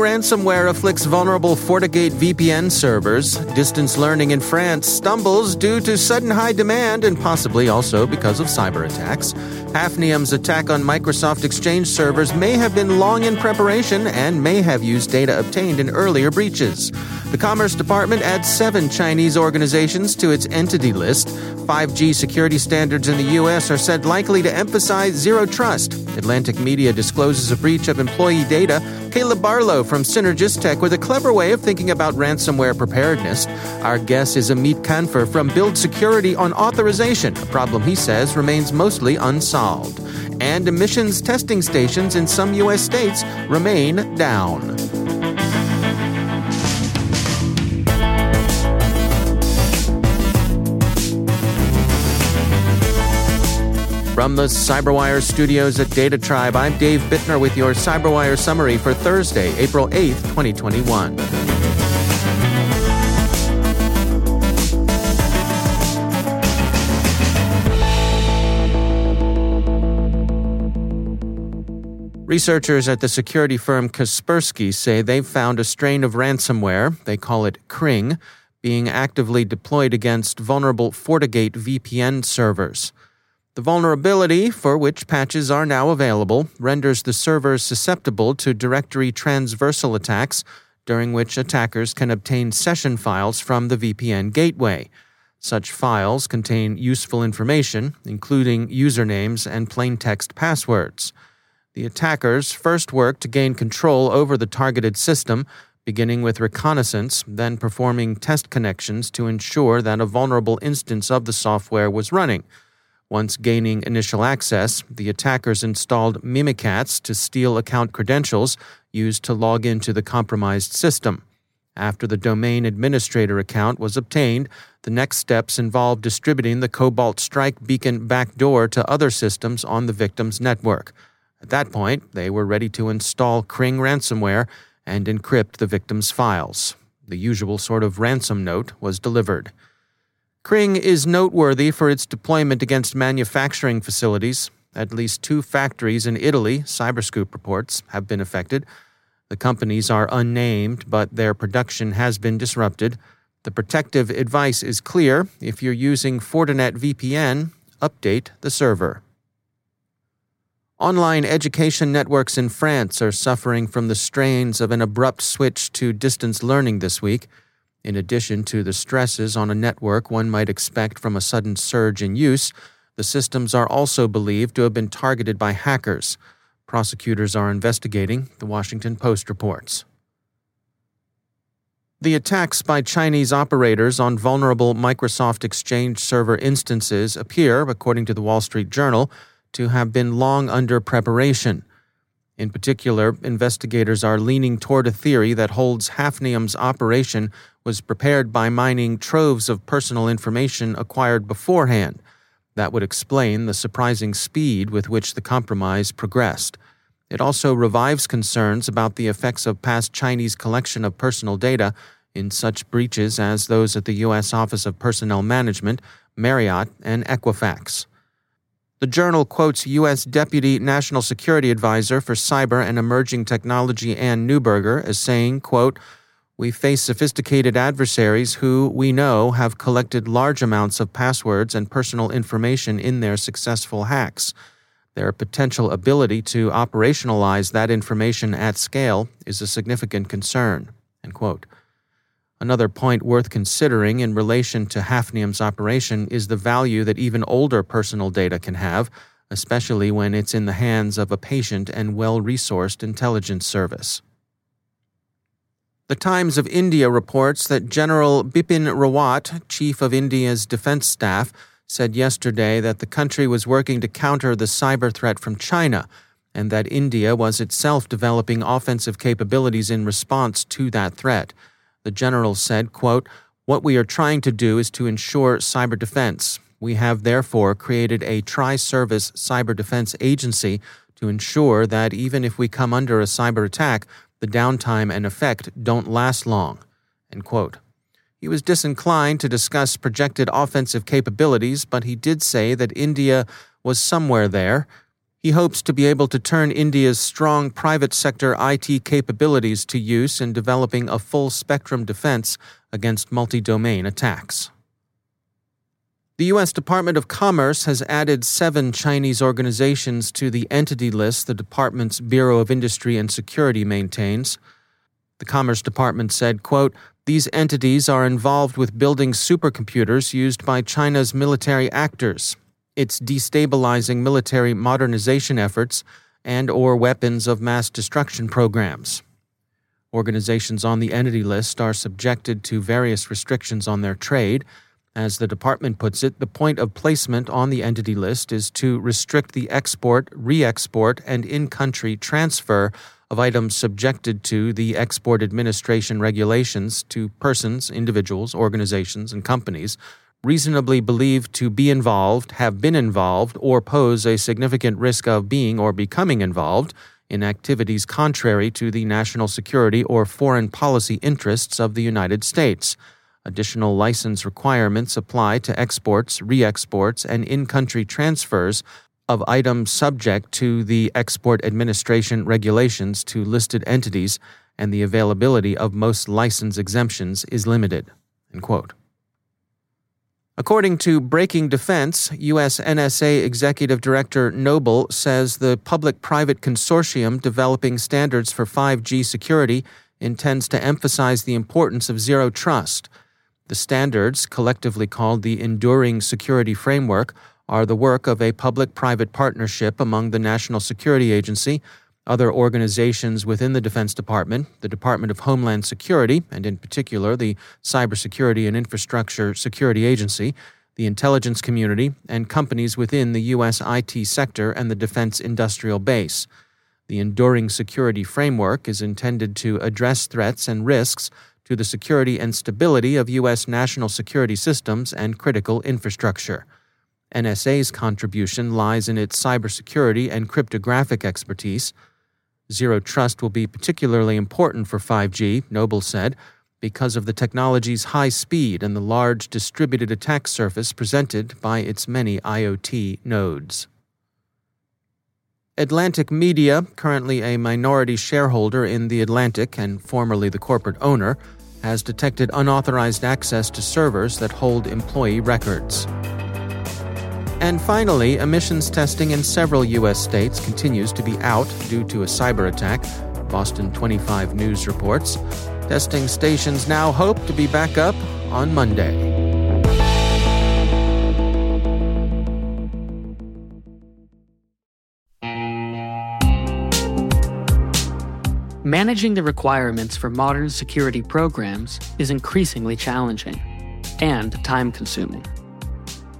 Ransomware afflicts vulnerable FortiGate VPN servers. Distance learning in France stumbles due to sudden high demand and possibly also because of cyber attacks. Hafnium's attack on Microsoft Exchange servers may have been long in preparation and may have used data obtained in earlier breaches. The Commerce Department adds seven Chinese organizations to its entity list. 5G security standards in the U.S. are said likely to emphasize zero trust. Atlantic Media discloses a breach of employee data. Caleb Barlow from CynergisTek with a clever way of thinking about ransomware preparedness. Our guest is Amit Kanfer from Build Security on Authorization, a problem he says remains mostly unsolved. And emissions testing stations in some U.S. states remain down. From the CyberWire studios at Data Tribe, I'm Dave Bittner with your CyberWire summary for Thursday, April 8th, 2021. Researchers at the security firm Kaspersky say they've found a strain of ransomware, they call it Cring, being actively deployed against vulnerable FortiGate VPN servers. The vulnerability, for which patches are now available, renders the servers susceptible to directory transversal attacks, during which attackers can obtain session files from the VPN gateway. Such files contain useful information, including usernames and plaintext passwords. The attackers first work to gain control over the targeted system, beginning with reconnaissance, then performing test connections to ensure that a vulnerable instance of the software was running. Once gaining initial access, the attackers installed Mimikatz to steal account credentials used to log into the compromised system. After the domain administrator account was obtained, the next steps involved distributing the Cobalt Strike beacon backdoor to other systems on the victim's network. At that point, they were ready to install Cring ransomware and encrypt the victim's files. The usual sort of ransom note was delivered. Cring is noteworthy for its deployment against manufacturing facilities. At least two factories in Italy, Cyberscoop reports, have been affected. The companies are unnamed, but their production has been disrupted. The protective advice is clear. If you're using Fortinet VPN, update the server. Online education networks in France are suffering from the strains of an abrupt switch to distance learning this week. In addition to the stresses on a network one might expect from a sudden surge in use, the systems are also believed to have been targeted by hackers. Prosecutors are investigating, the Washington Post reports. The attacks by Chinese operators on vulnerable Microsoft Exchange server instances appear, according to the Wall Street Journal, to have been long under preparation. In particular, investigators are leaning toward a theory that holds Hafnium's operation was prepared by mining troves of personal information acquired beforehand. That would explain the surprising speed with which the compromise progressed. It also revives concerns about the effects of past Chinese collection of personal data in such breaches as those at the U.S. Office of Personnel Management, Marriott, and Equifax. The journal quotes U.S. Deputy National Security Advisor for Cyber and Emerging Technology Anne Neuberger as saying, quote, we face sophisticated adversaries who, we know, have collected large amounts of passwords and personal information in their successful hacks. Their potential ability to operationalize that information at scale is a significant concern. Another point worth considering in relation to Hafnium's operation is the value that even older personal data can have, especially when it's in the hands of a patient and well resourced intelligence service. The Times of India reports that General Bipin Rawat, chief of India's defense staff, said yesterday that the country was working to counter the cyber threat from China and that India was itself developing offensive capabilities in response to that threat. The general said, quote, What we are trying to do is to ensure cyber defense. We have therefore created a tri service cyber defense agency to ensure that even if we come under a cyber attack, the downtime and effect don't last long. He was disinclined to discuss projected offensive capabilities, but he did say that India was somewhere there. He hopes to be able to turn India's strong private sector IT capabilities to use in developing a full spectrum defense against multi domain attacks. The U.S. Department of Commerce has added seven Chinese organizations to the entity list the department's Bureau of Industry and Security maintains. The Commerce Department said, quote, These entities are involved with building supercomputers used by China's military actors. It's destabilizing military modernization efforts and or weapons of mass destruction programs. Organizations on the entity list are subjected to various restrictions on their trade as the department puts it, the point of placement on the entity list is to restrict the export, re export, and in country transfer of items subjected to the Export Administration regulations to persons, individuals, organizations, and companies reasonably believed to be involved, have been involved, or pose a significant risk of being or becoming involved in activities contrary to the national security or foreign policy interests of the United States. Additional license requirements apply to exports, re exports, and in country transfers of items subject to the Export Administration regulations to listed entities, and the availability of most license exemptions is limited. According to Breaking Defense, U.S. NSA Executive Director Noble says the public private consortium developing standards for 5G security intends to emphasize the importance of zero trust the standards, collectively called the Enduring Security Framework, are the work of a public private partnership among the National Security Agency, other organizations within the Defense Department, the Department of Homeland Security, and in particular the Cybersecurity and Infrastructure Security Agency, the intelligence community, and companies within the U.S. IT sector and the defense industrial base. The Enduring Security Framework is intended to address threats and risks to the security and stability of U.S. national security systems and critical infrastructure. NSA's contribution lies in its cybersecurity and cryptographic expertise. Zero Trust will be particularly important for 5G, Noble said, because of the technology's high speed and the large distributed attack surface presented by its many IoT nodes. Atlantic Media, currently a minority shareholder in The Atlantic and formerly the corporate owner, has detected unauthorized access to servers that hold employee records. And finally, emissions testing in several U.S. states continues to be out due to a cyber attack, Boston 25 News reports. Testing stations now hope to be back up on Monday. Managing the requirements for modern security programs is increasingly challenging and time consuming.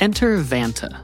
Enter Vanta.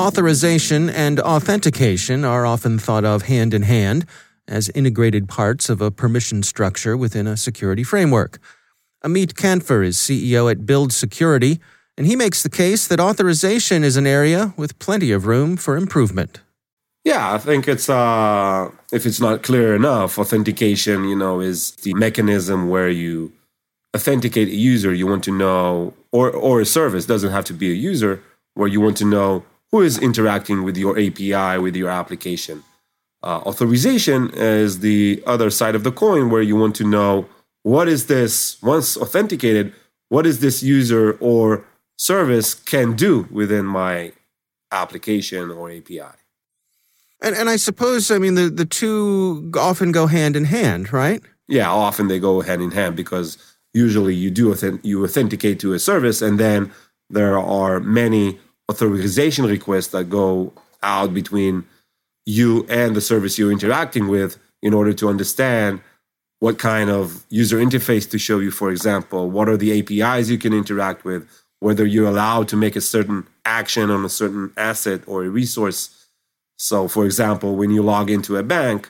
Authorization and authentication are often thought of hand in hand as integrated parts of a permission structure within a security framework. Amit Kanfer is CEO at Build Security, and he makes the case that authorization is an area with plenty of room for improvement. Yeah, I think it's uh, if it's not clear enough, authentication, you know, is the mechanism where you authenticate a user. You want to know, or or a service doesn't have to be a user, where you want to know who is interacting with your API, with your application. Uh, authorization is the other side of the coin where you want to know what is this, once authenticated, what is this user or service can do within my application or API. And, and I suppose, I mean, the, the two often go hand in hand, right? Yeah, often they go hand in hand because usually you do you authenticate to a service and then there are many authorization requests that go out between you and the service you're interacting with in order to understand what kind of user interface to show you, for example, what are the APIs you can interact with, whether you're allowed to make a certain action on a certain asset or a resource. So, for example, when you log into a bank,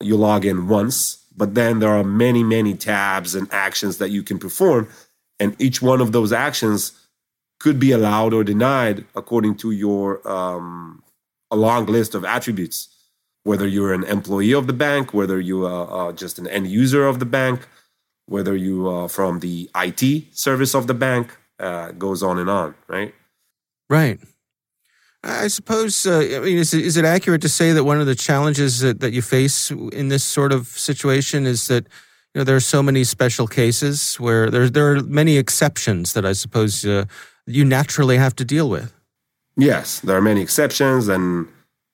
you log in once, but then there are many, many tabs and actions that you can perform. And each one of those actions could be allowed or denied according to your um, a long list of attributes. Whether you're an employee of the bank, whether you are uh, just an end user of the bank, whether you are from the IT service of the bank, uh, goes on and on, right? Right. I suppose, uh, I mean, is it, is it accurate to say that one of the challenges that, that you face in this sort of situation is that you know there are so many special cases where there there are many exceptions that I suppose uh, you naturally have to deal with. Yes, there are many exceptions, and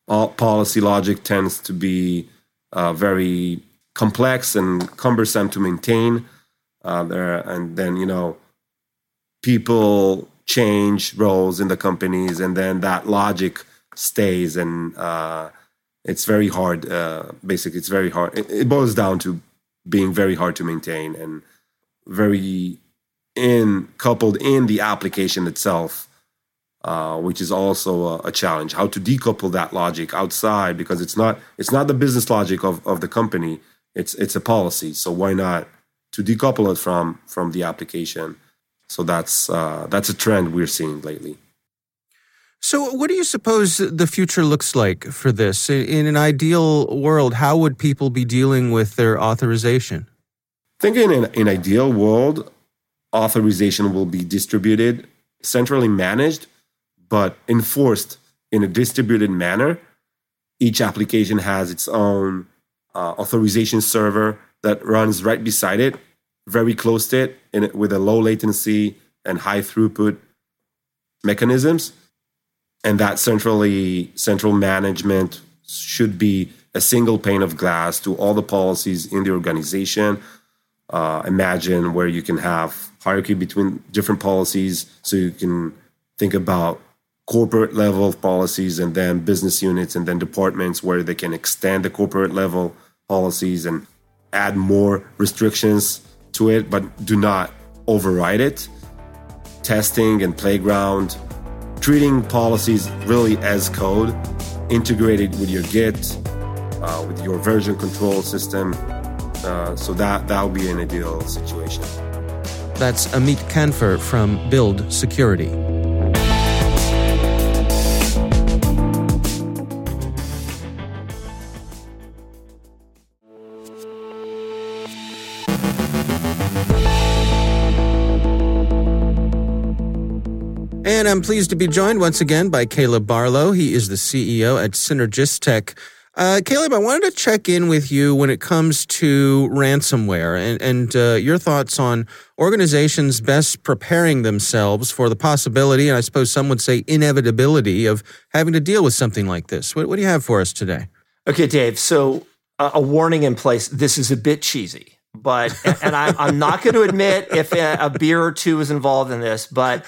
all policy logic tends to be uh, very complex and cumbersome to maintain. Uh, there, and then you know, people change roles in the companies, and then that logic stays, and uh, it's very hard. Uh, basically, it's very hard. It, it boils down to being very hard to maintain and very in coupled in the application itself, uh, which is also a, a, challenge. How to decouple that logic outside because it's not it's not the business logic of, of the company. It's it's a policy. So why not to decouple it from from the application? So that's uh, that's a trend we're seeing lately. So, what do you suppose the future looks like for this? In an ideal world, how would people be dealing with their authorization? Thinking in an ideal world, authorization will be distributed, centrally managed, but enforced in a distributed manner. Each application has its own uh, authorization server that runs right beside it, very close to it, in, with a low latency and high throughput mechanisms. And that centrally central management should be a single pane of glass to all the policies in the organization. Uh, imagine where you can have hierarchy between different policies. So you can think about corporate level policies and then business units and then departments where they can extend the corporate level policies and add more restrictions to it, but do not override it. testing and playground, treating policies really as code, integrated with your Git, uh, with your version control system. Uh, so that that would be an ideal situation. That's Amit Kanfer from Build Security. And I'm pleased to be joined once again by Caleb Barlow. He is the CEO at CynergisTek. Uh, Caleb, I wanted to check in with you when it comes to ransomware and, and uh, your thoughts on organizations best preparing themselves for the possibility, and I suppose some would say inevitability, of having to deal with something like this. What, what do you have for us today? Okay, Dave. So, uh, a warning in place. This is a bit cheesy but and I'm, I'm not going to admit if a, a, beer or two is involved in this but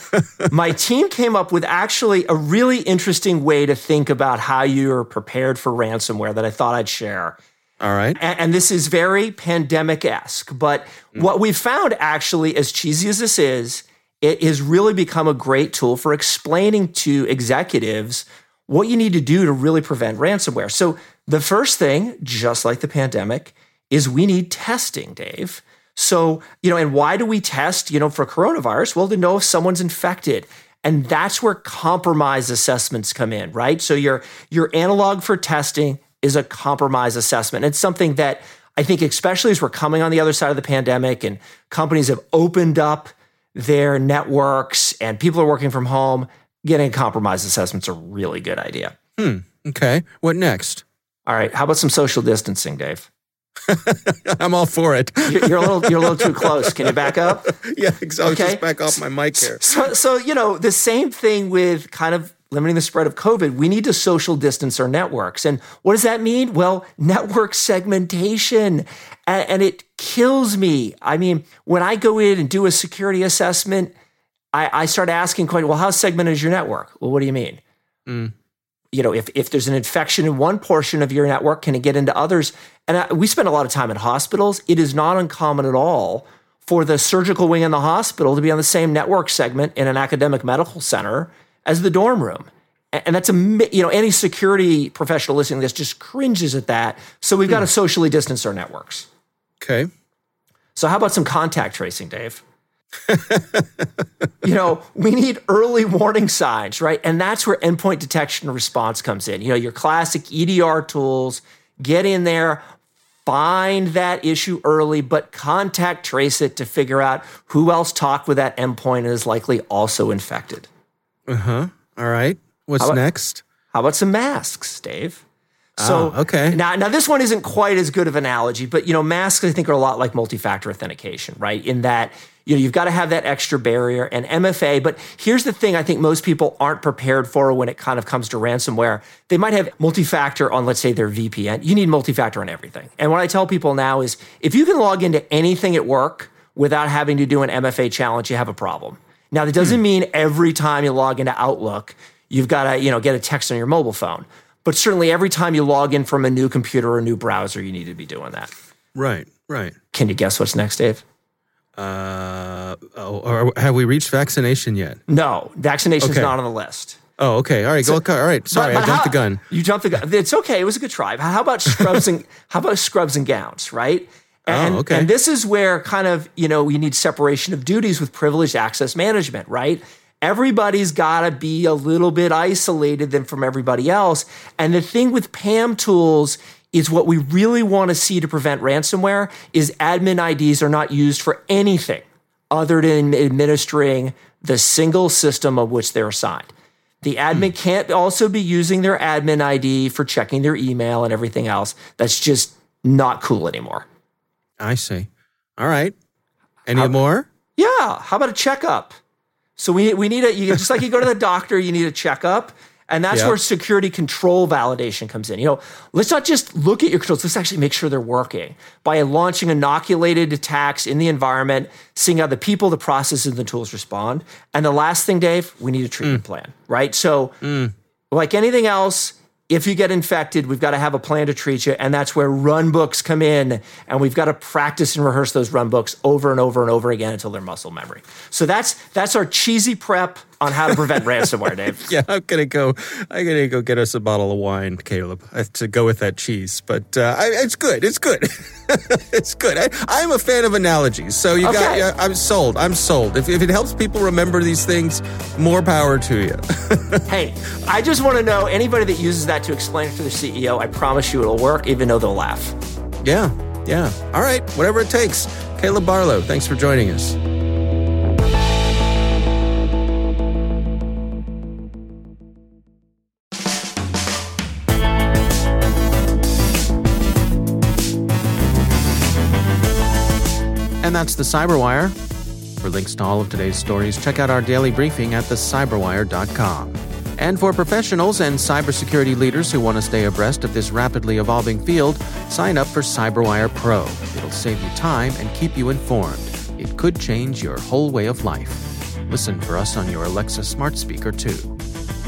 my team came up with actually a really interesting way to think about how you're prepared for ransomware that i thought i'd share. All right. And, and this is very pandemic-esque but mm. what we found actually as cheesy as this is it has really become a great tool for explaining to executives what you need to do to really prevent ransomware. So the first thing just like the pandemic is we need testing, Dave. So, you know, and why do we test, you know, for coronavirus? Well, to know if someone's infected. And that's where compromise assessments come in, right? So your your analog for testing is a compromise assessment. It's something that I think especially as we're coming on the other side of the pandemic and companies have opened up their networks and people are working from home, getting compromise assessments a really good idea. Hmm. Okay. What next? All right. How about some social distancing, Dave? I'm all for it. you're, a little, you're a little too close. Can you back up? Yeah, exactly. Okay. Just back off my mic here. So, so you know, the same thing with kind of limiting the spread of COVID. We need to social distance our networks, and what does that mean? Well, network segmentation, and, and it kills me. I mean, when I go in and do a security assessment, I, I start asking questions. Well, how segmented is your network? Well, what do you mean? Mm you know, if, if there's an infection in one portion of your network, can it get into others? And I, we spend a lot of time in hospitals. It is not uncommon at all for the surgical wing in the hospital to be on the same network segment in an academic medical center as the dorm room. And that's a, you know, any security professional listening to this just cringes at that. So we've got to hmm. socially distance our networks. Okay. So how about some contact tracing, Dave? you know, we need early warning signs, right? And that's where endpoint detection and response comes in. You know, your classic EDR tools, get in there, find that issue early, but contact trace it to figure out who else talked with that endpoint and is likely also infected. Uh huh. All right. What's how about, next? How about some masks, Dave? So oh, okay. Now, now this one isn't quite as good of an analogy, but you know, masks I think are a lot like multi-factor authentication, right? In that you know, you've got to have that extra barrier and MFA. But here's the thing I think most people aren't prepared for when it kind of comes to ransomware. They might have multi-factor on, let's say, their VPN. You need multi-factor on everything. And what I tell people now is if you can log into anything at work without having to do an MFA challenge, you have a problem. Now, that doesn't hmm. mean every time you log into Outlook, you've got to, you know, get a text on your mobile phone. But certainly every time you log in from a new computer or a new browser, you need to be doing that. Right, right. Can you guess what's next, Dave? Uh, oh, or have we reached vaccination yet? No, vaccination's okay. not on the list. Oh, okay. All right. So, go. All right. Sorry, but, but I jumped how, the gun. You jumped the gun. It's okay. It was a good try. How about scrubs and how about scrubs and gowns? Right. Oh, and, oh, okay. and this is where kind of you know you need separation of duties with privileged access management. Right. Everybody's got to be a little bit isolated than from everybody else. And the thing with PAM tools is what we really want to see to prevent ransomware is admin IDs are not used for anything other than administering the single system of which they're assigned. The admin hmm. can't also be using their admin ID for checking their email and everything else. That's just not cool anymore. I see. All right. Any How, more? Yeah. How about a checkup? So we we need a you just like you go to the doctor, you need a checkup. And that's where security control validation comes in. You know, let's not just look at your controls, let's actually make sure they're working by launching inoculated attacks in the environment, seeing how the people, the processes, and the tools respond. And the last thing, Dave, we need a treatment mm. plan, right? So, mm. like anything else, if you get infected, we've got to have a plan to treat you. And that's where run books come in. And we've got to practice and rehearse those run books over and over and over again until they're muscle memory. So that's that's our cheesy prep on how to prevent ransomware, Dave. Yeah, I'm gonna go. I'm gonna go get us a bottle of wine, Caleb, uh, to go with that cheese. But uh, I, it's good. It's good. it's good. I, am a fan of analogies, so you Okay. got. I'm sold. I'm sold. If, if it helps people remember these things, more power to you. hey, I just want to know anybody that uses that to explain it to their CEO, I promise you it'll work, even though they'll laugh. yeah, yeah. All right, whatever it takes. Caleb Barlow, thanks for joining us. And that's the Cyberwire. For links to all of today's stories, check out our daily briefing at thecyberwire.com. And for professionals and cybersecurity leaders who want to stay abreast of this rapidly evolving field, sign up for Cyberwire Pro. It'll save you time and keep you informed. It could change your whole way of life. Listen for us on your Alexa smart speaker, too.